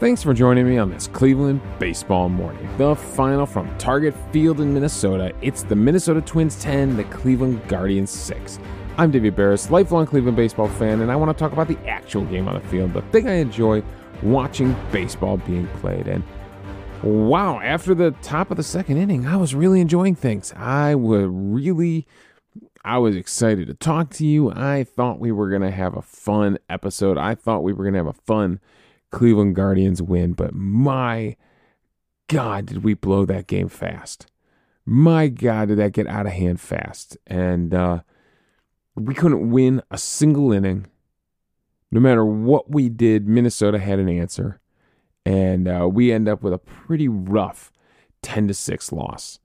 Thanks for joining me on this Cleveland baseball morning. The final from Target Field in Minnesota. It's the Minnesota Twins 10, the Cleveland Guardians 6. I'm David Barris, lifelong Cleveland baseball fan, and I want to talk about the actual game on the field, the thing I enjoy watching baseball being played. And wow, after the top of the second inning, I was really enjoying things. I was really I was excited to talk to you. I thought we were going to have a fun episode. I thought we were going to have a fun Cleveland Guardians win, but my God, did we blow that game fast. My God, did that get out of hand fast. And uh, we couldn't win a single inning. No matter what we did, Minnesota had an answer. And uh, we end up with a pretty rough 10 to 6 loss.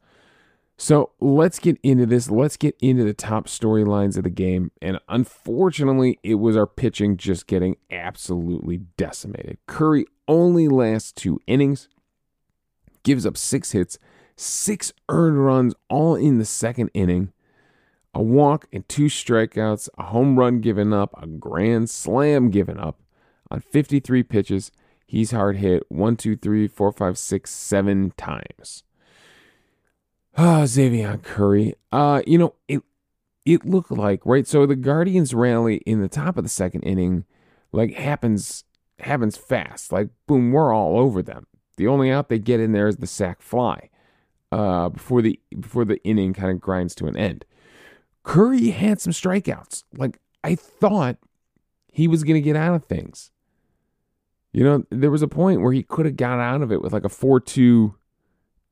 So let's get into this. Let's get into the top storylines of the game. And unfortunately, it was our pitching just getting absolutely decimated. Curry only lasts two innings, gives up six hits, six earned runs, all in the second inning. A walk and two strikeouts, a home run given up, a grand slam given up on 53 pitches. He's hard hit one, two, three, four, five, six, seven times. Ah, oh, Xzavion Curry. Uh, you know, it it looked like, right? So the Guardians rally in the top of the second inning, like happens happens fast. Like boom, we're all over them. The only out they get in there is the sac fly. Uh, before the before the inning kind of grinds to an end. Curry had some strikeouts. Like I thought he was going to get out of things. You know, there was a point where he could have got out of it with like a 4-2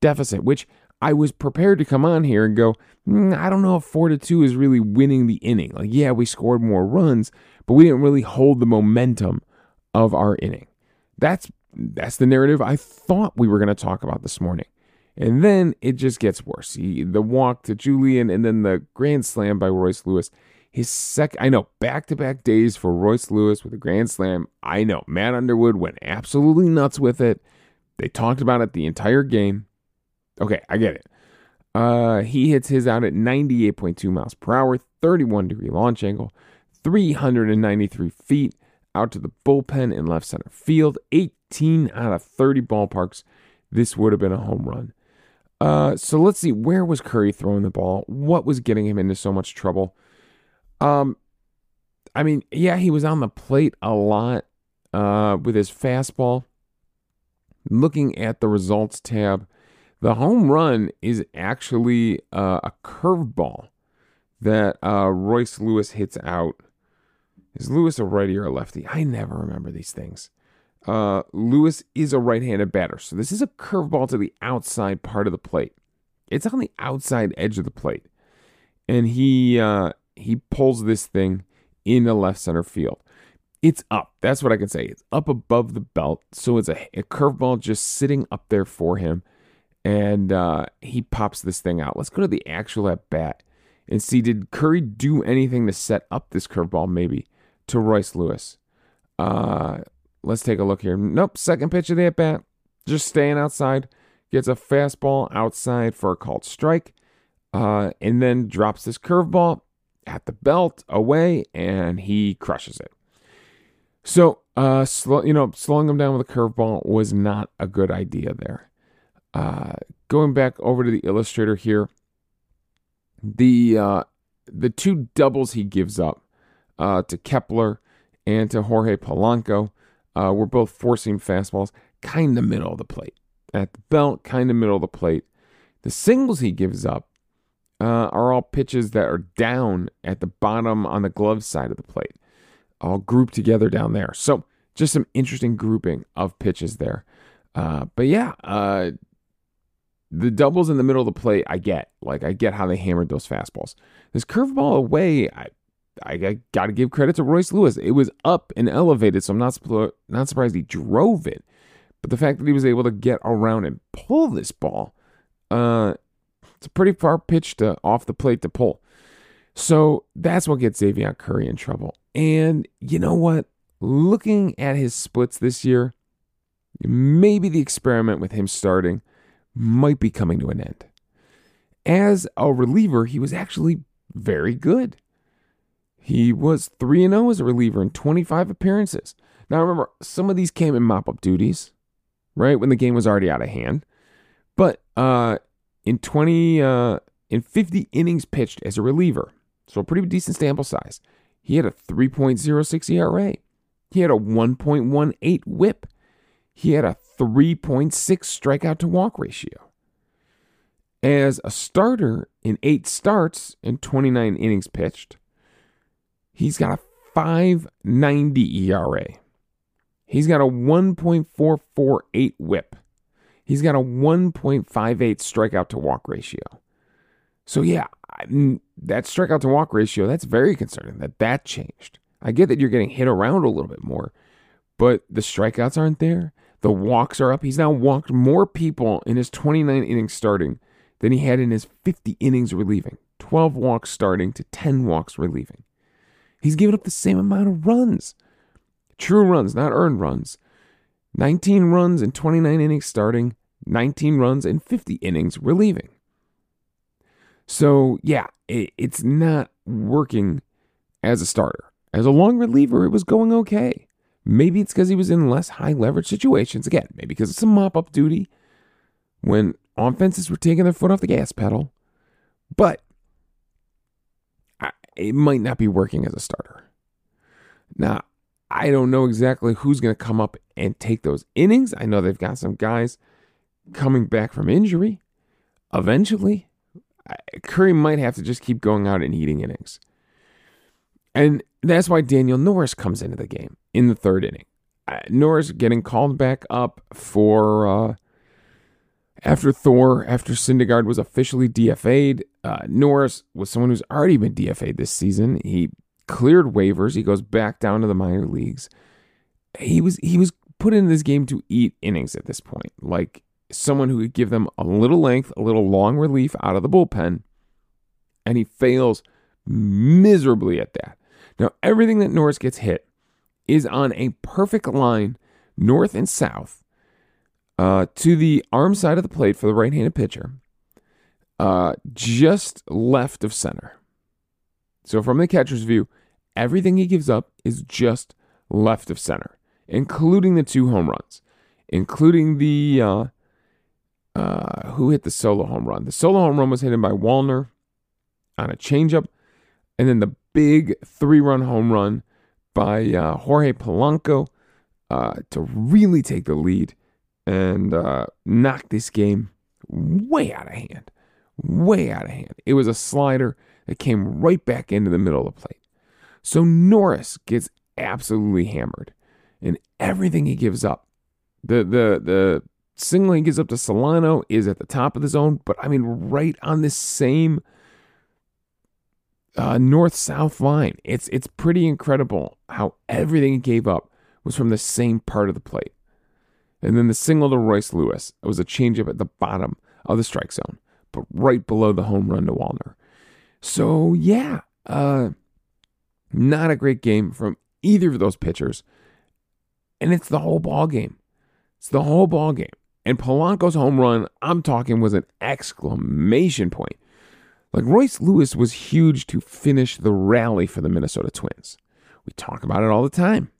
deficit, which I was prepared to come on here and go, mm, I don't know if 4 to 2 is really winning the inning. Like, yeah, we scored more runs, but we didn't really hold the momentum of our inning. That's that's the narrative I thought we were going to talk about this morning. And then it just gets worse. He, the walk to Julien and then the grand slam by Royce Lewis. His second, I know, back to back days for Royce Lewis with a grand slam. I know, Matt Underwood went absolutely nuts with it. They talked about it the entire game. Okay, I get it. Uh, he hits his out at 98.2 miles per hour, 31 degree launch angle, 393 feet out to the bullpen in left center field, 18 out of 30 ballparks. This would have been a home run. Uh, so let's see, where was Curry throwing the ball? What was getting him into so much trouble? Um, I mean, yeah, he was on the plate a lot uh, with his fastball. Looking at the results tab, the home run is actually uh, a curveball that uh, Royce Lewis hits out. Is Lewis a righty or a lefty? I never remember these things. Uh, Lewis is a right handed batter. So this is a curveball to the outside part of the plate. It's on the outside edge of the plate. And he uh, he pulls this thing in the left center field. It's up. That's what I can say. It's up above the belt. So it's a, a curveball just sitting up there for him and uh, he pops this thing out. Let's go to the actual at bat and see did Curry do anything to set up this curveball maybe to Royce Lewis? Uh, let's take a look here. Nope, second pitch of the at bat, just staying outside, gets a fastball outside for a called strike, uh, and then drops this curveball at the belt away, and he crushes it. So, uh, slow, you know, slowing him down with a curveball was not a good idea there. Uh, going back over to the illustrator here, the uh, the two doubles he gives up uh, to Kepler and to Jorge Polanco uh, were both four seam fastballs, kind of middle of the plate. At the belt, kind of middle of the plate. The singles he gives up uh, are all pitches that are down at the bottom on the glove side of the plate, all grouped together down there. So just some interesting grouping of pitches there. Uh, but yeah, uh, the doubles in the middle of the plate, I get. Like, I get how they hammered those fastballs. This curveball away, I, I, got to give credit to Royce Lewis. It was up and elevated, so I'm not, not surprised he drove it. But the fact that he was able to get around and pull this ball, uh, it's a pretty far pitch to off the plate to pull. So that's what gets Xavier Curry in trouble. And you know what? Looking at his splits this year, maybe the experiment with him starting – might be coming to an end. As a reliever, he was actually very good. He was 3 0 as a reliever in 25 appearances. Now remember, some of these came in mop up duties, right? When the game was already out of hand. But uh, in 20, uh, in 50 innings pitched as a reliever, so a pretty decent sample size, he had a 3.06 ERA. He had a 1.18 whip. He had a 3.6 strikeout to walk ratio. As a starter in eight starts and 29 innings pitched, he's got a 590 ERA. He's got a 1.448 whip. He's got a 1.58 strikeout to walk ratio. So, yeah, that strikeout to walk ratio, that's very concerning that that changed. I get that you're getting hit around a little bit more, but the strikeouts aren't there. The walks are up. He's now walked more people in his 29 innings starting than he had in his 50 innings relieving. 12 walks starting to 10 walks relieving. He's given up the same amount of runs. True runs, not earned runs. 19 runs in 29 innings starting, 19 runs in 50 innings relieving. So, yeah, it, it's not working as a starter. As a long reliever, it was going okay. Maybe it's because he was in less high leverage situations. Again, maybe because it's a mop up duty when offenses were taking their foot off the gas pedal. But it might not be working as a starter. Now, I don't know exactly who's going to come up and take those innings. I know they've got some guys coming back from injury. Eventually, Curry might have to just keep going out and eating innings. And that's why Daniel Norris comes into the game in the third inning. Uh, Norris getting called back up for uh, after Thor, after Syndergaard was officially DFA'd. Uh, Norris was someone who's already been DFA'd this season. He cleared waivers. He goes back down to the minor leagues. He was he was put in this game to eat innings at this point, like someone who could give them a little length, a little long relief out of the bullpen, and he fails miserably at that. Now, everything that Norris gets hit is on a perfect line north and south uh, to the arm side of the plate for the right handed pitcher, uh, just left of center. So, from the catcher's view, everything he gives up is just left of center, including the two home runs, including the uh, uh, who hit the solo home run. The solo home run was hit by Wallner on a changeup, and then the big three-run home run by uh, Jorge Polanco uh, to really take the lead and uh, knock this game way out of hand, way out of hand. It was a slider that came right back into the middle of the plate. So Norris gets absolutely hammered, and everything he gives up. The the the single he gives up to Solano is at the top of the zone, but I mean right on the same uh, north south line. It's it's pretty incredible how everything he gave up was from the same part of the plate. And then the single to Royce Lewis it was a changeup at the bottom of the strike zone, but right below the home run to Wallner. So yeah, uh, not a great game from either of those pitchers. And it's the whole ball game. It's the whole ball game. And Polanco's home run, I'm talking, was an exclamation point. Like Royce Lewis was huge to finish the rally for the Minnesota Twins. We talk about it all the time.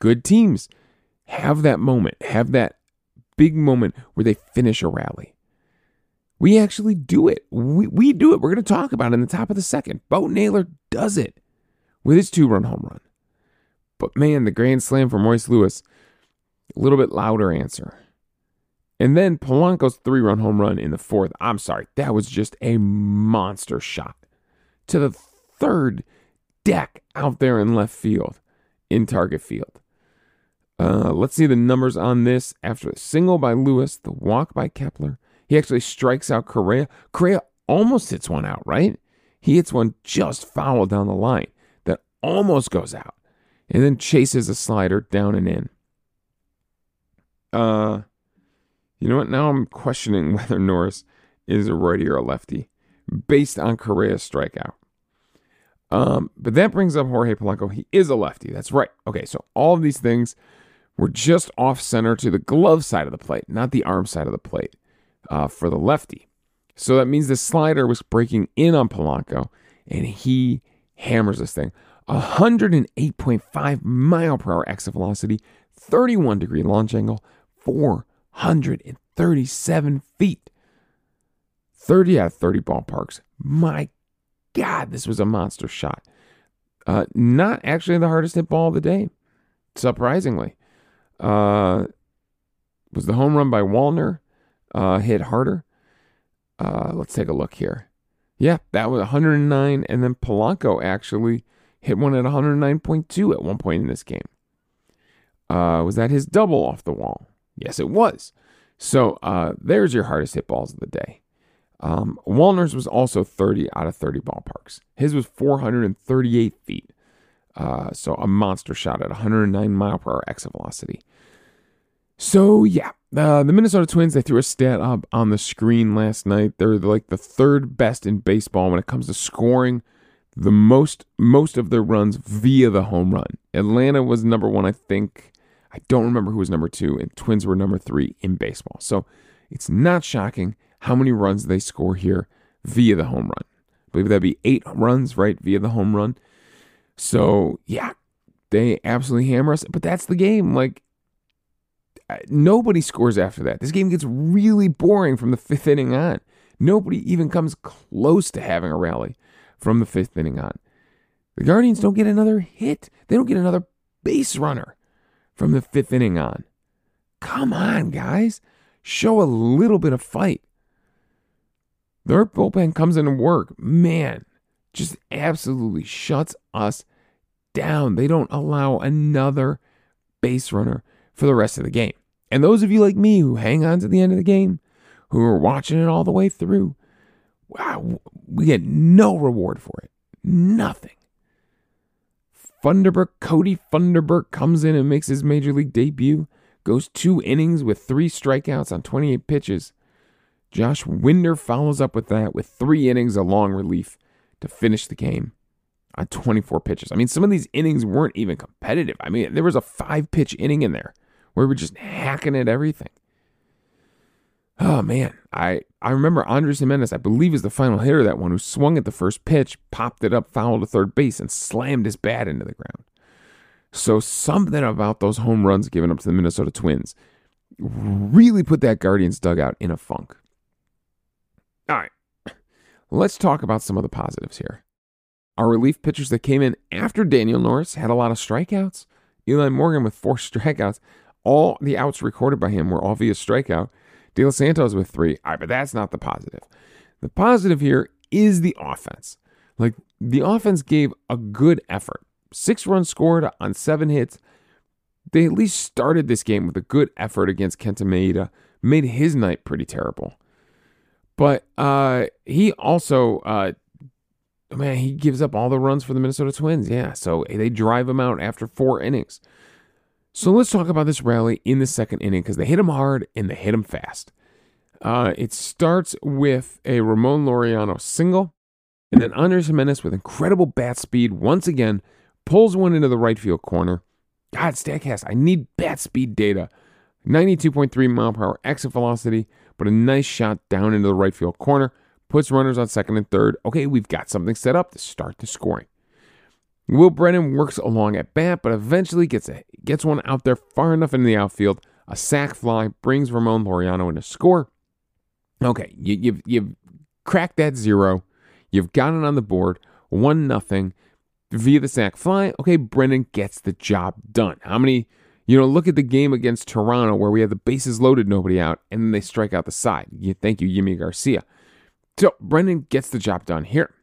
Good teams have that moment, have that big moment where they finish a rally. We actually do it. We, we do it. We're going to talk about it in the top of the second. Bo Naylor does it with his two run home run. But man, the grand slam from Royce Lewis, a little bit louder answer. And then Polanco's three run home run in the fourth. I'm sorry, that was just a monster shot to the third deck out there in left field, in target field. Uh, let's see the numbers on this. After the single by Lewis, the walk by Kepler, he actually strikes out Correa. Correa almost hits one out, right? He hits one just foul down the line that almost goes out, and then chases a slider down and in. Uh, you know what? Now I'm questioning whether Norris is a righty or a lefty based on Correa's strikeout. Um, but that brings up Jorge Polanco. He is a lefty. That's right. Okay, so all of these things were just off center to the glove side of the plate, not the arm side of the plate uh, for the lefty. So that means the slider was breaking in on Polanco, and he hammers this thing. 108.5 mile per hour exit velocity, 31 degree launch angle, 437 feet. 30 out of 30 ballparks. My God, this was a monster shot. Uh, not actually the hardest hit ball of the day, surprisingly. Uh, was the home run by Wallner uh, hit harder? Uh, let's take a look here. Yeah, that was 109, and then Polanco actually hit one at 109.2 at one point in this game. Uh, was that his double off the wall? Yes, it was. So uh, there's your hardest hit balls of the day. Um, Wallner's was also 30 out of 30 ballparks. His was 438 feet. Uh, so a monster shot at 109 mile per hour exit velocity. So yeah, uh, the Minnesota Twins they threw a stat up on the screen last night. They're like the third best in baseball when it comes to scoring the most most of their runs via the home run. Atlanta was number one, I think. I don't remember who was number two, and Twins were number three in baseball. So it's not shocking how many runs they score here via the home run. I believe that'd be eight runs, right, via the home run. So yeah, they absolutely hammer us. But that's the game. Like uh, nobody scores after that. This game gets really boring from the fifth inning on. Nobody even comes close to having a rally from the fifth inning on. The Guardians don't get another hit. They don't get another base runner from the fifth inning on. Come on, guys. Show a little bit of fight. Their bullpen comes into work. Man, just absolutely shuts us down. They don't allow another base runner for the rest of the game. And those of you like me who hang on to the end of the game, who are watching it all the way through, wow, we get no reward for it. Nothing. Funderburk, Kody Funderburk comes in and makes his major league debut, goes two innings with three strikeouts on 28 pitches. Josh Winder follows up with that with three innings of long relief to finish the game on 24 pitches. I mean, some of these innings weren't even competitive. I mean, there was a five pitch inning in there where we're just hacking at everything. Oh man, I I remember Andres Gimenez, I believe is the final hitter that one who swung at the first pitch, popped it up, fouled to third base, and slammed his bat into the ground. So something about those home runs given up to the Minnesota Twins really put that Guardians dugout in a funk. All right, let's talk about some of the positives here. Our relief pitchers that came in after Daniel Norris had a lot of strikeouts. Eli Morgan with four strikeouts. All the outs recorded by him were all via strikeout. De Santos with three. All right, but that's not the positive. The positive here is the offense. Like the offense gave a good effort. Six runs scored on seven hits. They at least started this game with a good effort against Kenta Maeda. Made his night pretty terrible. But uh, he also, uh, man, he gives up all the runs for the Minnesota Twins. Yeah, so they drive him out after four innings. So let's talk about this rally in the second inning because they hit him hard and they hit him fast. Uh, it starts with a Ramon Laureano single, and then Andres Gimenez with incredible bat speed once again pulls one into the right field corner. God, Statcast, I need bat speed data. 92.3 mile per hour exit velocity, but a nice shot down into the right field corner. Puts runners on second and third. Okay, we've got something set up to start the scoring. Will Brennan works along at bat, but eventually gets a, gets one out there far enough into the outfield. A sac fly brings Ramon Laureano in to score. Okay, you, you've you've cracked that zero. You've got it on the board, one nothing via the sac fly. Okay, Brennan gets the job done. How many? You know, look at the game against Toronto where we had the bases loaded, nobody out, and then they strike out the side. You, thank you, Yimi Garcia. So Brennan gets the job done here.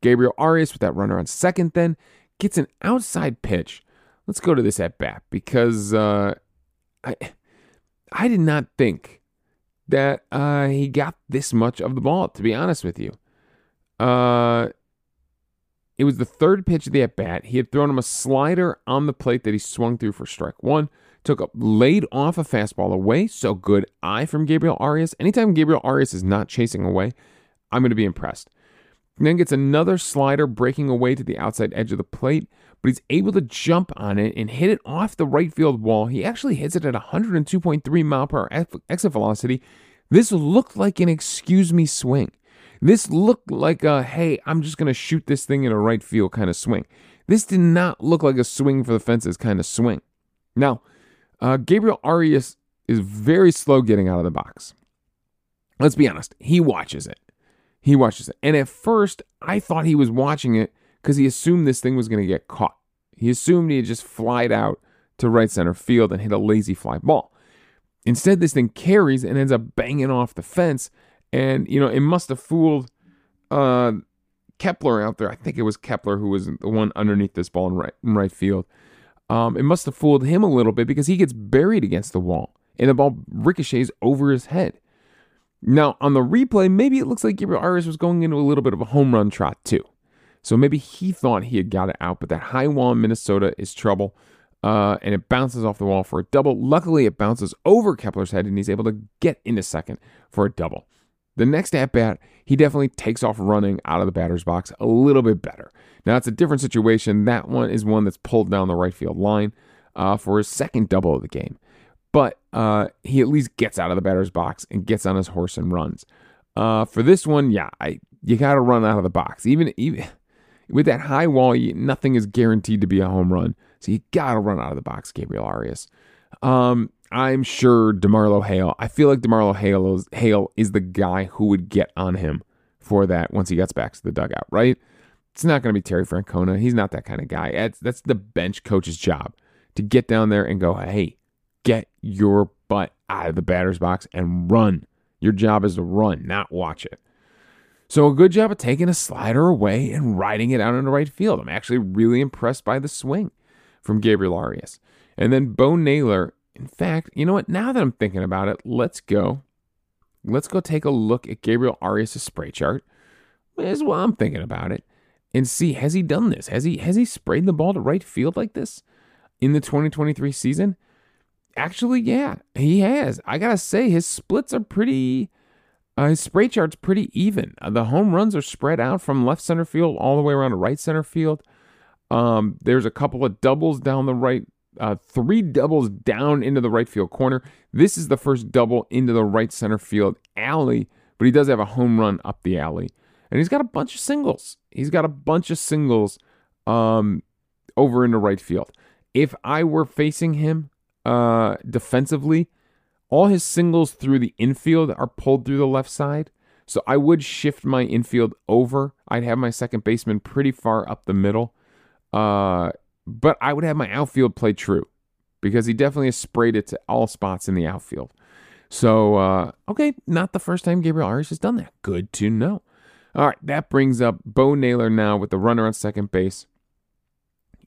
Gabriel Arias with that runner on second, then gets an outside pitch. Let's go to this at bat because uh, I I did not think that uh, he got this much of the ball. To be honest with you, uh, it was the third pitch of the at bat. He had thrown him a slider on the plate that he swung through for strike one. Took a laid off a fastball away. So good eye from Gabriel Arias. Anytime Gabriel Arias is not chasing away, I'm going to be impressed. Then gets another slider breaking away to the outside edge of the plate, but he's able to jump on it and hit it off the right field wall. He actually hits it at 102.3 mile per hour exit velocity. This looked like an excuse me swing. This looked like a, hey, I'm just going to shoot this thing in a right field kind of swing. This did not look like a swing for the fences kind of swing. Now, uh, Gabriel Arias is very slow getting out of the box. Let's be honest, he watches it. He watches it. And at first, I thought he was watching it because he assumed this thing was going to get caught. He assumed he had just flied out to right center field and hit a lazy fly ball. Instead, this thing carries and ends up banging off the fence. And, you know, it must have fooled uh, Kepler out there. I think it was Kepler who was the one underneath this ball in right, in right field. Um, it must have fooled him a little bit because he gets buried against the wall and the ball ricochets over his head. Now, on the replay, maybe it looks like Gabriel Arias was going into a little bit of a home run trot, too. So maybe he thought he had got it out, but that high wall in Minnesota is trouble uh, and it bounces off the wall for a double. Luckily, it bounces over Kepler's head, and he's able to get into second for a double. The next at bat, he definitely takes off running out of the batter's box a little bit better. Now, it's a different situation. That one is one that's pulled down the right field line uh, for his second double of the game. But uh, he at least gets out of the batter's box and gets on his horse and runs. Uh, for this one, yeah, I, you got to run out of the box. Even even with that high wall, you, nothing is guaranteed to be a home run. So you got to run out of the box, Gabriel Arias. Um, I'm sure DeMarlo Hale. I feel like DeMarlo Hale is, Hale is the guy who would get on him for that once he gets back to the dugout, right? It's not going to be Terry Francona. He's not that kind of guy. That's, that's the bench coach's job to get down there and go, hey, your butt out of the batter's box and run. Your job is to run, not watch it. So a good job of taking a slider away and riding it out into right field. I'm actually really impressed by the swing from Gabriel Arias. And then Bo Naylor, in fact, you know what? Now that I'm thinking about it, let's go. Let's go take a look at Gabriel Arias' spray chart. As well, I'm thinking about it, and see has he done this? Has he has he sprayed the ball to right field like this in the 2023 season? Actually, yeah, he has. I gotta say, his splits are pretty. Uh, his spray chart's pretty even. Uh, the home runs are spread out from left center field all the way around to right center field. Um, there's a couple of doubles down the right, uh, three doubles down into the right field corner. This is the first double into the right center field alley, but he does have a home run up the alley. And he's got a bunch of singles. He's got a bunch of singles um, over into right field. If I were facing him uh, defensively, all his singles through the infield are pulled through the left side. So I would shift my infield over. I'd have my second baseman pretty far up the middle. Uh, but I would have my outfield play true because he definitely has sprayed it to all spots in the outfield. So, uh, okay, not the first time Gabriel Arias has done that. Good to know. All right, that brings up Bo Naylor now with the runner on second base.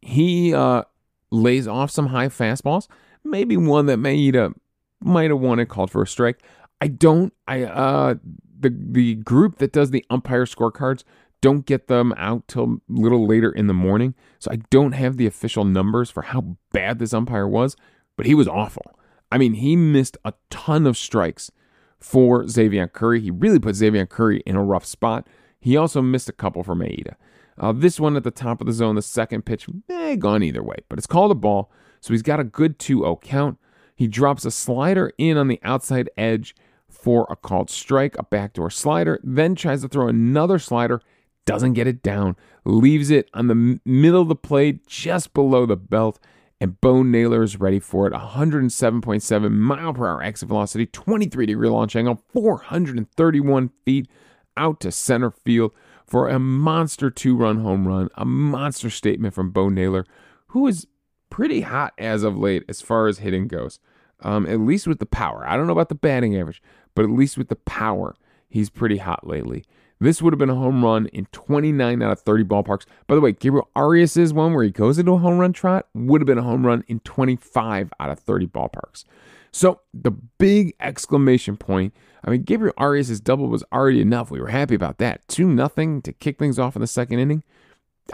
He uh, lays off some high fastballs, maybe one that Maeda might have wanted called for a strike. I don't. I uh, the the group that does the umpire scorecards don't get them out till a little later in the morning. So I don't have the official numbers for how bad this umpire was, but he was awful. I mean, he missed a ton of strikes for Xavier Curry. He really put Xavier Curry in a rough spot. He also missed a couple for Maeda. Uh, this one at the top of the zone, the second pitch, may eh, gone either way, but it's called a ball. So he's got a good 2 0 count. He drops a slider in on the outside edge for a called strike, a backdoor slider, then tries to throw another slider doesn't get it down, leaves it on the middle of the plate just below the belt, and Bo Naylor is ready for it. 107.7 mile per hour exit velocity, 23 degree launch angle, 431 feet out to center field for a monster two run home run, a monster statement from Bo Naylor, who is pretty hot as of late as far as hitting goes. Um, at least with the power. I don't know about the batting average, but at least with the power, he's pretty hot lately. This would have been a home run in 29 out of 30 ballparks. By the way, Gabriel Arias' one where he goes into a home run trot would have been a home run in 25 out of 30 ballparks. So the big exclamation point. I mean, Gabriel Arias' double was already enough. We were happy about that. 2 nothing to kick things off in the second inning.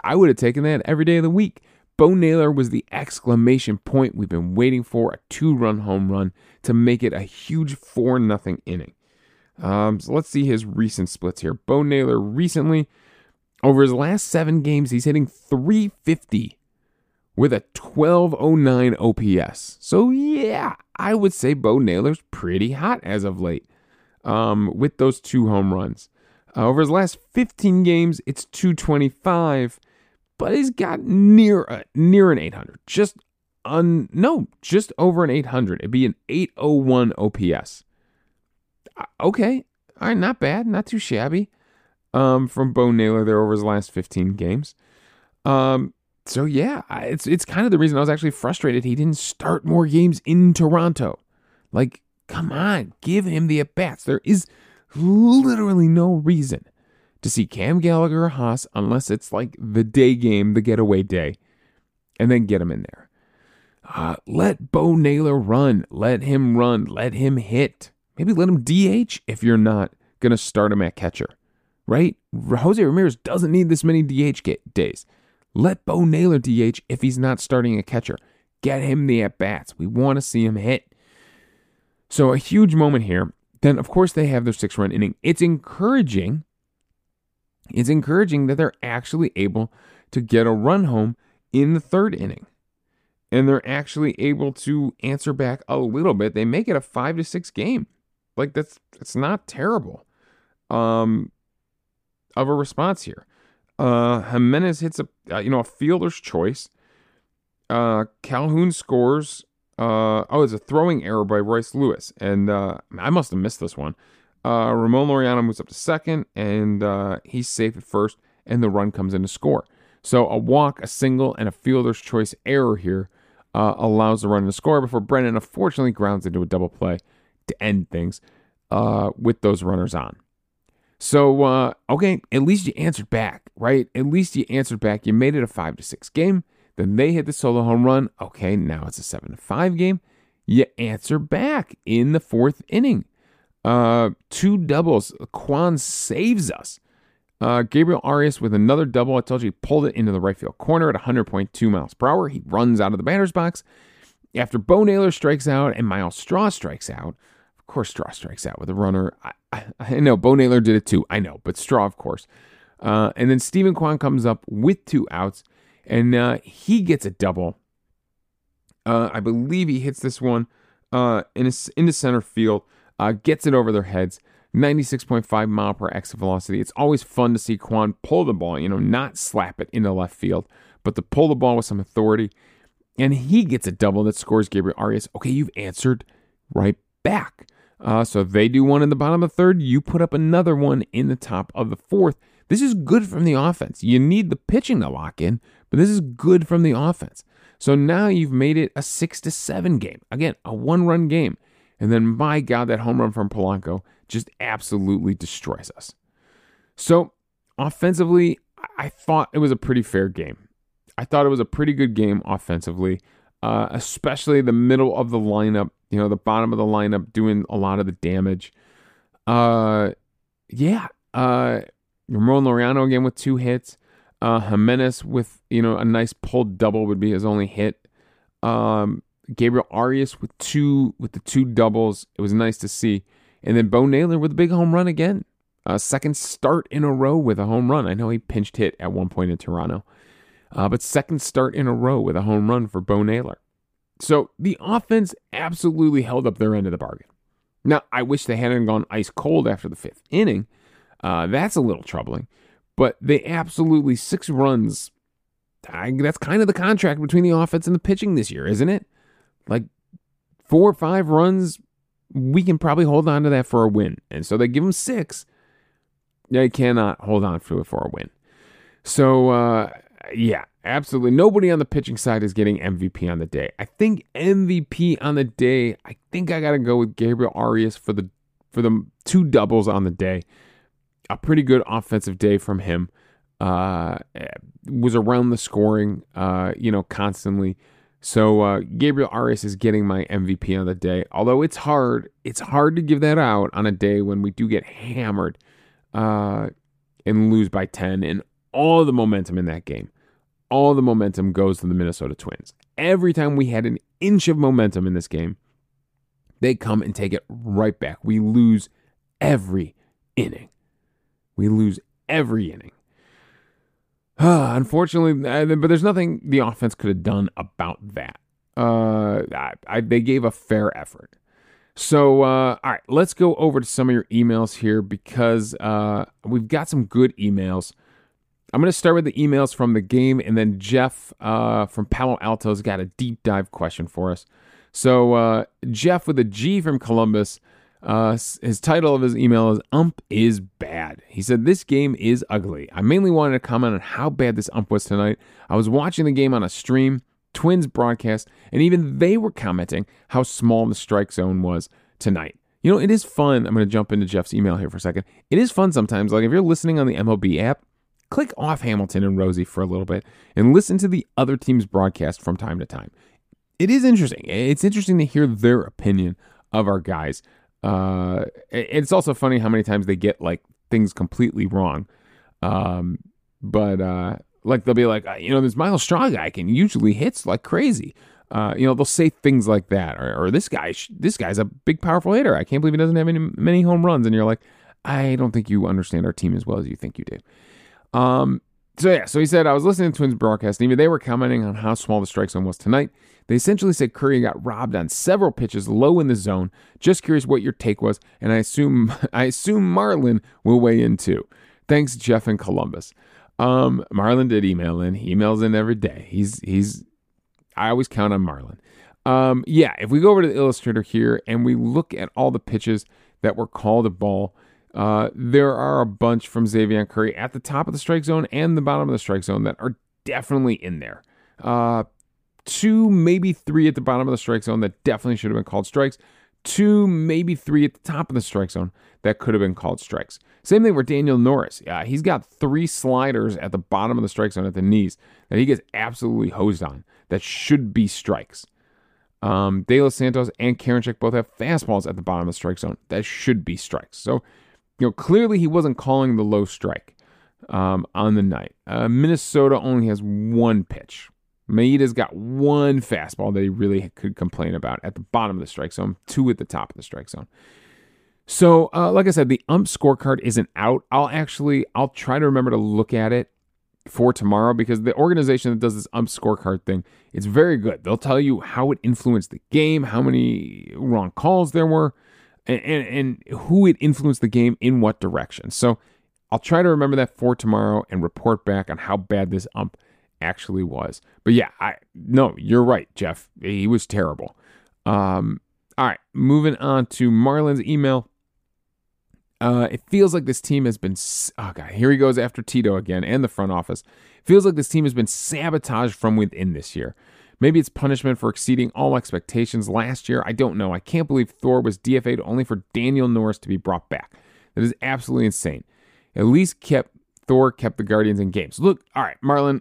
I would have taken that every day of the week. Bo Naylor was the exclamation point we've been waiting for a two run home run to make it a huge 4 nothing inning. Um, so let's see his recent splits here. Bo Naylor recently, over his last seven games, he's hitting 350 with a 1209 OPS. So yeah, I would say Bo Naylor's pretty hot as of late um, with those two home runs. Uh, over his last 15 games, it's 225, but he's got near uh, near an 800. Just un, no, just over an 800. It'd be an 801 OPS. Okay, all right, not bad, not too shabby. Um, from Bo Naylor there over his last 15 games. Um, so yeah, it's it's kind of the reason I was actually frustrated he didn't start more games in Toronto. Like, come on, give him the at bats. There is literally no reason to see Cam Gallagher or Haas unless it's like the day game, the getaway day, and then get him in there. Uh, let Bo Naylor run. Let him run. Let him hit. Maybe let him DH if you're not going to start him at catcher, right? Jose Ramirez doesn't need this many DH days. Let Bo Naylor DH if he's not starting a catcher. Get him the at bats. We want to see him hit. So, a huge moment here. Then, of course, they have their six run inning. It's encouraging. It's encouraging that they're actually able to get a run home in the third inning. And they're actually able to answer back a little bit. They make it a five to six game. Like that's that's not terrible. Um of a response here. Uh, Gimenez hits a uh, you know a fielder's choice. Uh, Calhoun scores. Uh, oh, it's a throwing error by Royce Lewis, and uh, I must have missed this one. Uh, Ramon Laureano moves up to second, and uh, he's safe at first, and the run comes in to score. So a walk, a single, and a fielder's choice error here uh, allows the run to score before Brennan unfortunately grounds into a double play to end things uh, with those runners on. So, uh, okay, at least you answered back, right? At least you answered back. You made it a five to six game. Then they hit the solo home run. Okay, now it's a seven to five game. You answer back in the fourth inning. Uh, two doubles. Kwan saves us. Uh, Gabriel Arias with another double. I told you he pulled it into the right field corner at 100.2 miles per hour. He runs out of the batter's box. After Bo Naylor strikes out and Myles Straw strikes out, of course, Straw strikes out with a runner. I, I, I, know Bo Naylor did it too. I know, but Straw, of course. Uh, and then Steven Kwan comes up with two outs, and uh, he gets a double. Uh, I believe he hits this one uh, in a, into center field, uh, gets it over their heads. 96.5 mile per exit velocity. It's always fun to see Kwan pull the ball, you know, not slap it into left field, but to pull the ball with some authority. And he gets a double that scores Gabriel Arias. Okay, you've answered right back. Uh, so they do one in the bottom of the third, you put up another one in the top of the fourth. This is good from the offense. You need the pitching to lock in, but this is good from the offense. So now you've made it a six to seven game. Again, a one run game. And then, my God, that home run from Polanco just absolutely destroys us. So, offensively, I thought it was a pretty fair game. I thought it was a pretty good game offensively, uh, especially the middle of the lineup you know, the bottom of the lineup doing a lot of the damage. Uh, yeah. Uh, Ramon Laureano again with two hits. Uh, Gimenez with, you know, a nice pulled double would be his only hit. Um, Gabriel Arias with two, with the two doubles. It was nice to see. And then Bo Naylor with a big home run again. A second start in a row with a home run. I know he pinched hit at one point in Toronto. Uh, but second start in a row with a home run for Bo Naylor. So the offense absolutely held up their end of the bargain. Now, I wish they hadn't gone ice cold after the fifth inning. Uh, that's a little troubling. But they absolutely, six runs. I, that's kind of the contract between the offense and the pitching this year, isn't it? Like four or five runs, we can probably hold on to that for a win. And so they give them six. They cannot hold on to it for a win. So, uh, yeah, absolutely. Nobody on the pitching side is getting MVP on the day. I think MVP on the day. I think I got to go with Gabriel Arias for the for the two doubles on the day. A pretty good offensive day from him. Uh, was around the scoring, uh, you know, constantly. So uh, Gabriel Arias is getting my MVP on the day. Although it's hard, it's hard to give that out on a day when we do get hammered uh, and lose by ten, and all the momentum in that game all the momentum goes to the Minnesota Twins. Every time we had an inch of momentum in this game, they come and take it right back. We lose every inning. We lose every inning. Unfortunately, uh, but there's nothing the offense could have done about that. Uh, I, I, they gave a fair effort. So, uh, all right, let's go over to some of your emails here because uh, we've got some good emails. I'm going to start with the emails from the game, and then Jeff uh, from Palo Alto's got a deep dive question for us. So, uh, Jeff with a G from Columbus, uh, his title of his email is Ump is Bad. He said, This game is ugly. I mainly wanted to comment on how bad this ump was tonight. I was watching the game on a stream, Twins broadcast, and even they were commenting how small the strike zone was tonight. You know, it is fun. I'm going to jump into Jeff's email here for a second. It is fun sometimes. Like if you're listening on the MLB app, click off Hamilton and Rosie for a little bit and listen to the other team's broadcast from time to time. It is interesting. It's interesting to hear their opinion of our guys. Uh, it's also funny how many times they get like things completely wrong. Um, but uh, like they'll be like, you know, this Myles Straw guy can usually hits like crazy. Uh, you know, they'll say things like that, or, or this guy, this guy's a big, powerful hitter. I can't believe he doesn't have any many home runs. And you're like, I don't think you understand our team as well as you think you do. Um, so yeah, so he said I was listening to Twins broadcast, and even they were commenting on how small the strike zone was tonight. They essentially said Curry got robbed on several pitches low in the zone. Just curious what your take was, and I assume I assume Marlin will weigh in too. Thanks, Jeff in Columbus. Um, Marlin did email in. He emails in every day. He's he's I always count on Marlin. Um, yeah, if we go over to the illustrator here and we look at all the pitches that were called a ball, uh, there are a bunch from Xzavion Curry at the top of the strike zone and the bottom of the strike zone that are definitely in there. Uh, two, maybe three at the bottom of the strike zone that definitely should have been called strikes. Two, maybe three at the top of the strike zone that could have been called strikes. Same thing with Daniel Norris. Yeah, he's got three sliders at the bottom of the strike zone at the knees that he gets absolutely hosed on that should be strikes. Um, De Los Santos and Karinchak both have fastballs at the bottom of the strike zone that should be strikes. So, you know, clearly he wasn't calling the low strike um, on the night. Uh, Minnesota only has one pitch. Maeda's got one fastball that he really could complain about at the bottom of the strike zone, two at the top of the strike zone. So, uh, like I said, the ump scorecard isn't out. I'll actually, I'll try to remember to look at it for tomorrow because the organization that does this ump scorecard thing, it's very good. They'll tell you how it influenced the game, how many wrong calls there were, and, and, and who it influenced the game in what direction. So I'll try to remember that for tomorrow and report back on how bad this ump actually was. But yeah, I no, you're right, Jeff. He was terrible. Um, all right, moving on to Marlin's email. Uh, it feels like this team has been. Oh god, here he goes after Tito again and the front office. Feels like this team has been sabotaged from within this year. Maybe it's punishment for exceeding all expectations last year. I don't know. I can't believe Thor was DFA'd only for Daniel Norris to be brought back. That is absolutely insane. At least kept Thor kept the Guardians in games. Look, all right, Marlon.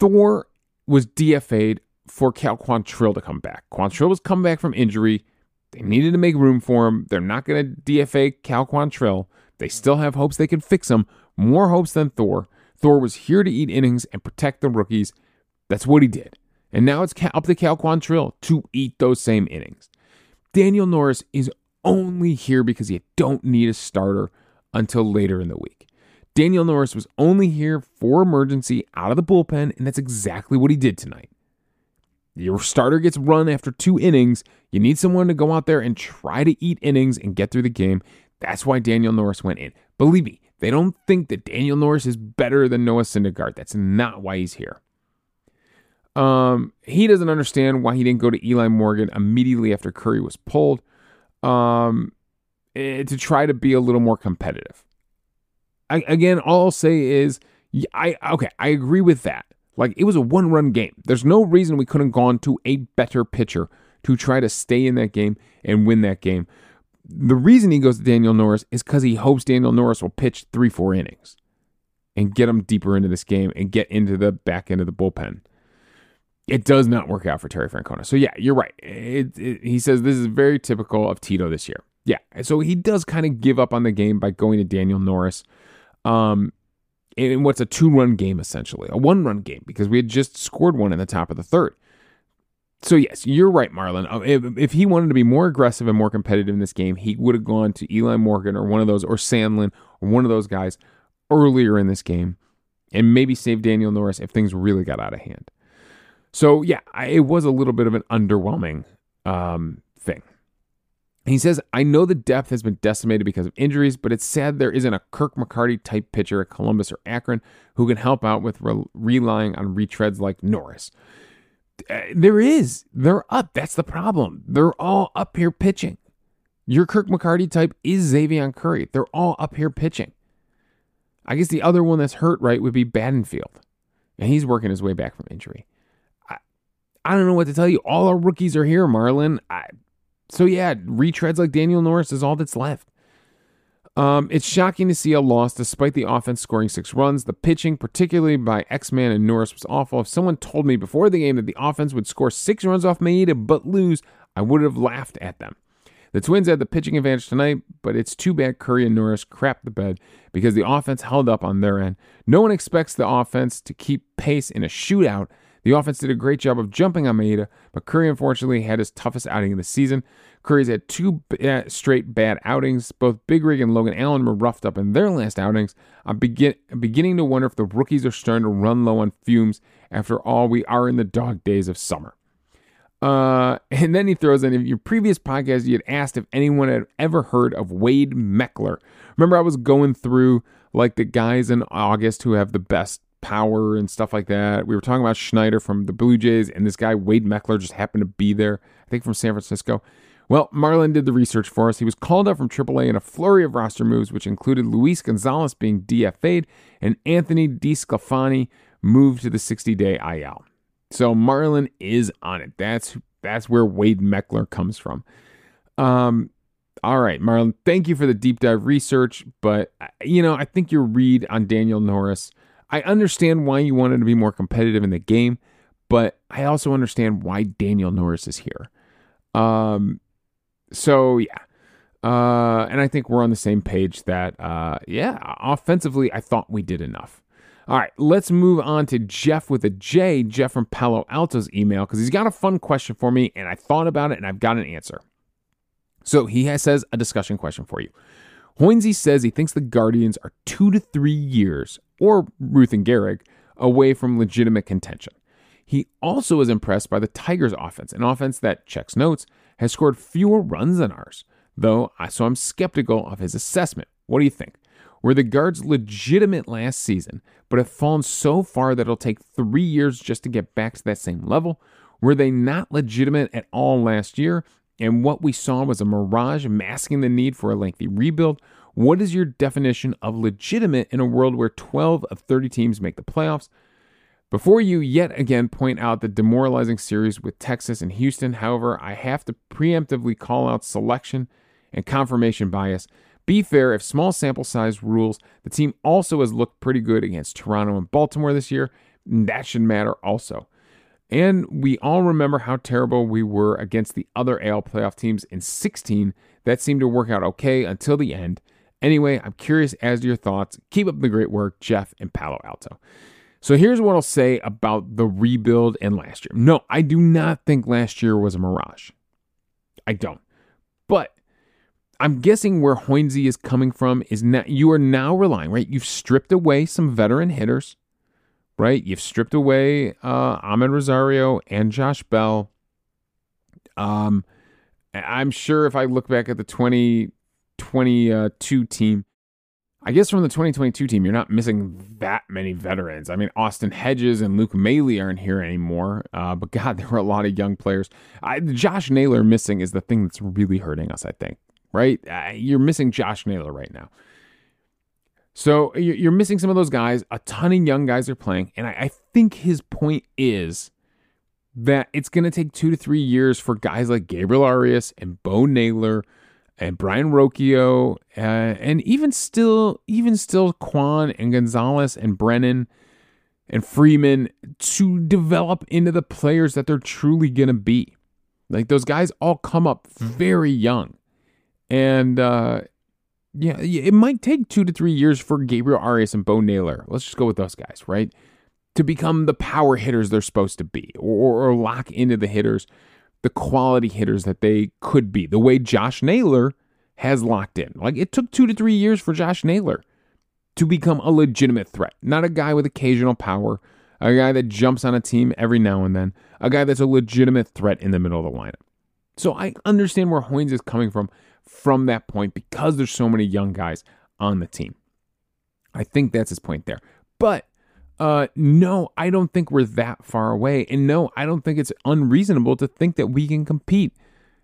Thor was DFA'd for Cal Quantrill to come back. Quantrill was come back from injury. They needed to make room for him. They're not going to DFA Cal Quantrill. They still have hopes they can fix him. More hopes than Thor. Thor was here to eat innings and protect the rookies. That's what he did. And now it's up to Cal Quantrill to eat those same innings. Daniel Norris is only here because you don't need a starter until later in the week. Daniel Norris was only here for emergency out of the bullpen, and that's exactly what he did tonight. Your starter gets run after two innings. You need someone to go out there and try to eat innings and get through the game. That's why Daniel Norris went in. Believe me, they don't think that Daniel Norris is better than Noah Syndergaard. That's not why he's here. Um, he doesn't understand why he didn't go to Eli Morgan immediately after Curry was pulled um, eh, to try to be a little more competitive. I, again, all I'll say is, I okay, I agree with that. Like it was a one run game. There's no reason we couldn't gone to a better pitcher to try to stay in that game and win that game. The reason he goes to Daniel Norris is because he hopes Daniel Norris will pitch three, four innings and get him deeper into this game and get into the back end of the bullpen. It does not work out for Terry Francona. So, yeah, you're right. It, it, he says this is very typical of Tito this year. Yeah. So he does kind of give up on the game by going to Daniel Norris. Um, in what's a two run game, essentially, a one run game, because we had just scored one in the top of the third. So, yes, you're right, Marlon. Uh, if, if he wanted to be more aggressive and more competitive in this game, he would have gone to Eli Morgan or one of those, or Sandlin or one of those guys earlier in this game and maybe save Daniel Norris if things really got out of hand. So, yeah, I, it was a little bit of an underwhelming um, thing. He says, I know the depth has been decimated because of injuries, but it's sad there isn't a Kirk McCarty type pitcher at Columbus or Akron who can help out with re- relying on retreads like Norris. Uh, there is. They're up. That's the problem. They're all up here pitching. Your Kirk McCarty type is Xavier Curry. They're all up here pitching. I guess the other one that's hurt right would be Battenfield, and he's working his way back from injury. I, I don't know what to tell you. All our rookies are here, Marlin. I, so yeah, retreads like Daniel Norris is all that's left. Um, it's shocking to see a loss despite the offense scoring six runs. The pitching, particularly by X Man and Norris, was awful. If someone told me before the game that the offense would score six runs off Maeda but lose, I would have laughed at them. The Twins had the pitching advantage tonight, but it's too bad Curry and Norris crapped the bed because the offense held up on their end. No one expects the offense to keep pace in a shootout. The offense did a great job of jumping on Maeda, but Curry unfortunately had his toughest outing of the season. Curry's had two b- straight bad outings. Both Big Rig and Logan Allen were roughed up in their last outings. I'm, begin- beginning to wonder if the rookies are starting to run low on fumes. After all, we are in the dog days of summer. Uh, and then he throws in, in your previous podcast, you had asked if anyone had ever heard of Wade Meckler. Remember, I was going through like the guys in August who have the best power and stuff like that. We were talking about Schneider from the Blue Jays, and this guy, Wade Meckler, just happened to be there, I think from San Francisco. Well, Marlin did the research for us. He was called up from AAA in a flurry of roster moves, which included Luis Gonzalez being DFA'd and Anthony DeSclafani moved to the 60 day IL. So Marlin is on it. That's that's where Wade Meckler comes from. Um, all right, Marlon, thank you for the deep dive research, but uh, you know, I think your read on Daniel Norris, I understand why you wanted to be more competitive in the game, but I also understand why Daniel Norris is here. Um, so yeah. Uh, and I think we're on the same page that, uh, yeah, offensively, I thought we did enough. All right, let's move on to Jeff with a J, Jeff from Palo Alto's email, because he's got a fun question for me, and I thought about it and I've got an answer. So he has, says a discussion question for you. Hoynsie says he thinks the Guardians are two to three years, or Ruth and Gehrig, away from legitimate contention. He also is impressed by the Tigers' offense, an offense that, checks notes, has scored fewer runs than ours, though, so I'm skeptical of his assessment. What do you think? Were the guards legitimate last season, but have fallen so far that it'll take three years just to get back to that same level? Were they not legitimate at all last year? And what we saw was a mirage masking the need for a lengthy rebuild. What is your definition of legitimate in a world where 12 of 30 teams make the playoffs? Before you yet again point out the demoralizing series with Texas and Houston, however, I have to preemptively call out selection and confirmation bias be fair, if small sample size rules, the team also has looked pretty good against Toronto and Baltimore this year. That should matter also. And we all remember how terrible we were against the other AL playoff teams in 16. That seemed to work out okay until the end. Anyway, I'm curious as to your thoughts. Keep up the great work, Jeff in Palo Alto. So here's what I'll say about the rebuild and last year. No, I do not think last year was a mirage. I don't. But I'm guessing where Hoynsie is coming from is now you are now relying, right? You've stripped away some veteran hitters, right? You've stripped away uh Amed Rosario and Josh Bell. Um I'm sure if I look back at the 2022 team, I guess from the 2022 team, you're not missing that many veterans. I mean, Austin Hedges and Luke Maile aren't here anymore. Uh, but God, there were a lot of young players. I, Josh Naylor missing is the thing that's really hurting us, I think right? Uh, you're missing Josh Naylor right now. So you're missing some of those guys. A ton of young guys are playing. And I think his point is that it's going to take two to three years for guys like Gabriel Arias and Bo Naylor and Brayan Rocchio uh, and even still, even still Kwan and Gonzalez and Brennan and Freeman to develop into the players that they're truly going to be. Like those guys all come up very young. And uh, yeah, it might take two to three years for Gabriel Arias and Bo Naylor. Let's just go with those guys, right? To become the power hitters they're supposed to be, or, or lock into the hitters, the quality hitters that they could be, the way Josh Naylor has locked in. Like it took two to three years for Josh Naylor to become a legitimate threat, not a guy with occasional power, a guy that jumps on a team every now and then, a guy that's a legitimate threat in the middle of the lineup. So I understand where Hoynes is coming from from that point because there's so many young guys on the team. I think that's his point there. But uh, no, I don't think we're that far away. And no, I don't think it's unreasonable to think that we can compete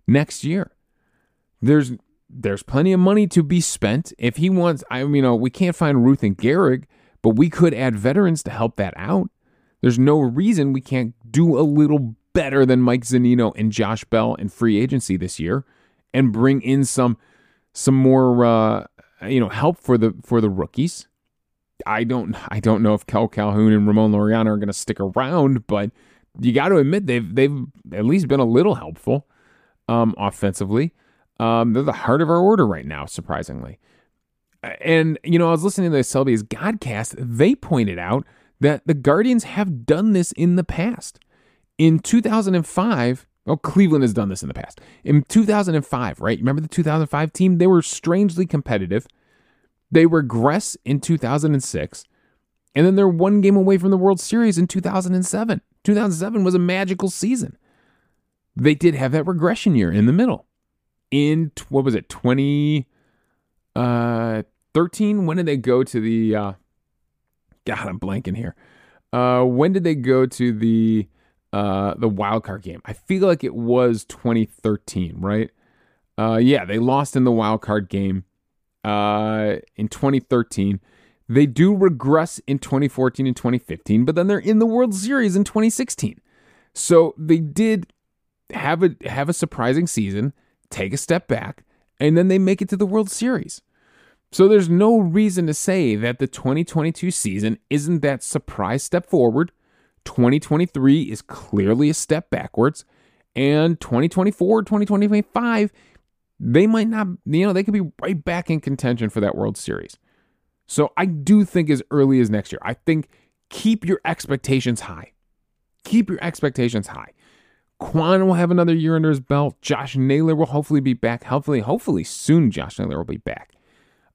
next year. There's there's plenty of money to be spent. If he wants, I you know, we can't find Ruth and Gehrig, but we could add veterans to help that out. There's no reason we can't do a little better than Mike Zunino and Josh Bell in free agency this year, and bring in some some more uh, you know help for the for the rookies. I don't I don't know if Kole Calhoun and Ramon Laureano are going to stick around, but you got to admit they've they've at least been a little helpful um, offensively. Um, they're the heart of our order right now, surprisingly. And you know, I was listening to the Selby's Godcast. They pointed out that the Guardians have done this in the past. In 2005, well, Cleveland has done this in the past. In 2005, right? Remember the 2005 team? They were strangely competitive. They regress in 2006, and then they're one game away from the World Series in 2007. 2007 was a magical season. They did have that regression year in the middle. In what was it, 2013? Uh, when did they go to the? Uh, God, I'm blanking here. Uh, when did they go to the uh, the wild card game? I feel like it was 2013, right? Uh, yeah, they lost in the wild card game uh, in 2013. They do regress in 2014 and 2015, but then they're in the World Series in 2016. So they did have a have a surprising season, take a step back, and then they make it to the World Series. So there's no reason to say that the 2022 season isn't that surprise step forward. 2023 is clearly a step backwards, and 2024, 2025 they might not, you know, they could be right back in contention for that World Series. So I do think as early as next year, I think keep your expectations high. Keep your expectations high. Kwan will have another year under his belt. Josh Naylor will hopefully be back. Hopefully, hopefully soon, Josh Naylor will be back.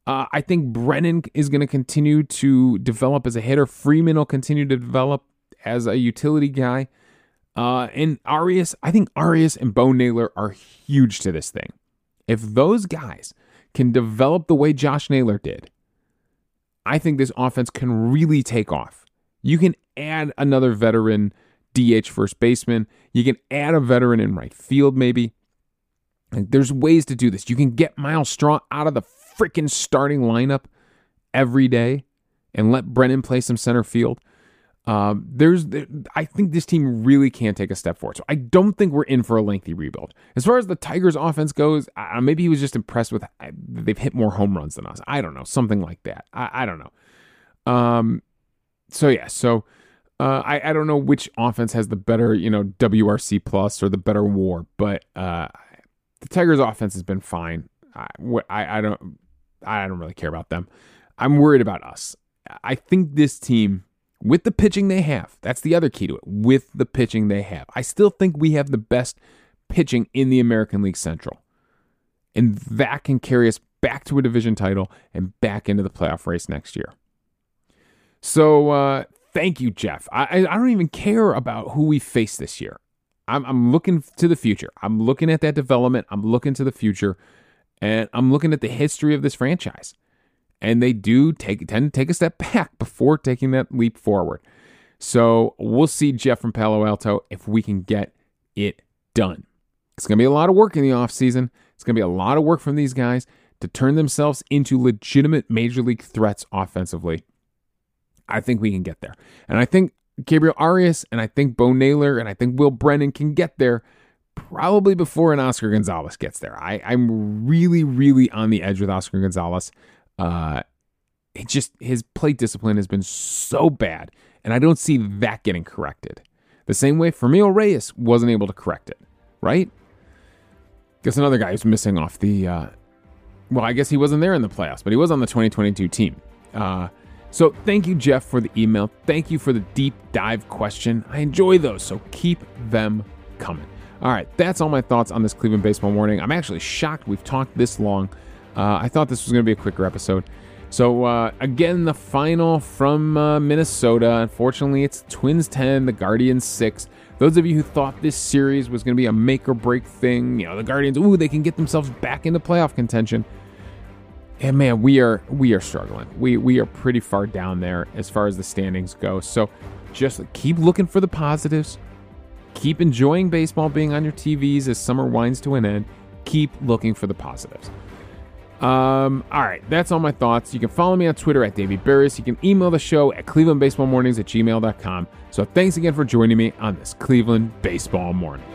Uh, I think Brennan is going to continue to develop as a hitter. Freeman will continue to develop as a utility guy. Uh, and Arias, I think Arias and Bo Naylor are huge to this thing. If those guys can develop the way Josh Naylor did, I think this offense can really take off. You can add another veteran DH first baseman. You can add a veteran in right field, maybe. Like, there's ways to do this. You can get Myles Straw out of the freaking starting lineup every day and let Brennan play some center field. Um, there's, there, I think this team really can take a step forward. So I don't think we're in for a lengthy rebuild. As far as the Tigers' offense goes, uh, maybe he was just impressed with uh, they've hit more home runs than us. I don't know, something like that. I, I don't know. Um, so yeah, so uh, I I don't know which offense has the better you know WRC plus or the better WAR, but uh, the Tigers' offense has been fine. I, I I don't I don't really care about them. I'm worried about us. I think this team with the pitching they have. That's the other key to it. With the pitching they have. I still think we have the best pitching in the American League Central. And that can carry us back to a division title and back into the playoff race next year. So uh, thank you, Jeff. I, I don't even care about who we face this year. I'm, I'm looking to the future. I'm looking at that development. I'm looking to the future. And I'm looking at the history of this franchise and they do take tend to take a step back before taking that leap forward. So we'll see Jeff from Palo Alto if we can get it done. It's going to be a lot of work in the offseason. It's going to be a lot of work from these guys to turn themselves into legitimate major league threats offensively. I think we can get there. And I think Gabriel Arias and I think Bo Naylor and I think Will Brennan can get there probably before an Oscar Gonzalez gets there. I, I'm really, really on the edge with Oscar Gonzalez. Uh, it just his plate discipline has been so bad, and I don't see that getting corrected. The same way Franmil Reyes wasn't able to correct it, right? Guess another guy who's missing off the. Uh, well, I guess he wasn't there in the playoffs, but he was on the 2022 team. Uh, so thank you, Jeff, for the email. Thank you for the deep dive question. I enjoy those, so keep them coming. All right, that's all my thoughts on this Cleveland baseball morning. I'm actually shocked we've talked this long. Uh, I thought this was going to be a quicker episode. So, uh, again, the final from uh, Minnesota. Unfortunately, it's Twins 10, the Guardians 6. Those of you who thought this series was going to be a make or break thing, you know, the Guardians, ooh, they can get themselves back into playoff contention. And man, we are we are struggling. We we are pretty far down there as far as the standings go. So just keep looking for the positives. Keep enjoying baseball being on your TVs as summer winds to an end. Keep looking for the positives. Um, all right, that's all my thoughts. You can follow me on Twitter at Davey Berris. You can email the show at clevelandbaseballmornings at gmail.com. So thanks again for joining me on this Cleveland Baseball Morning.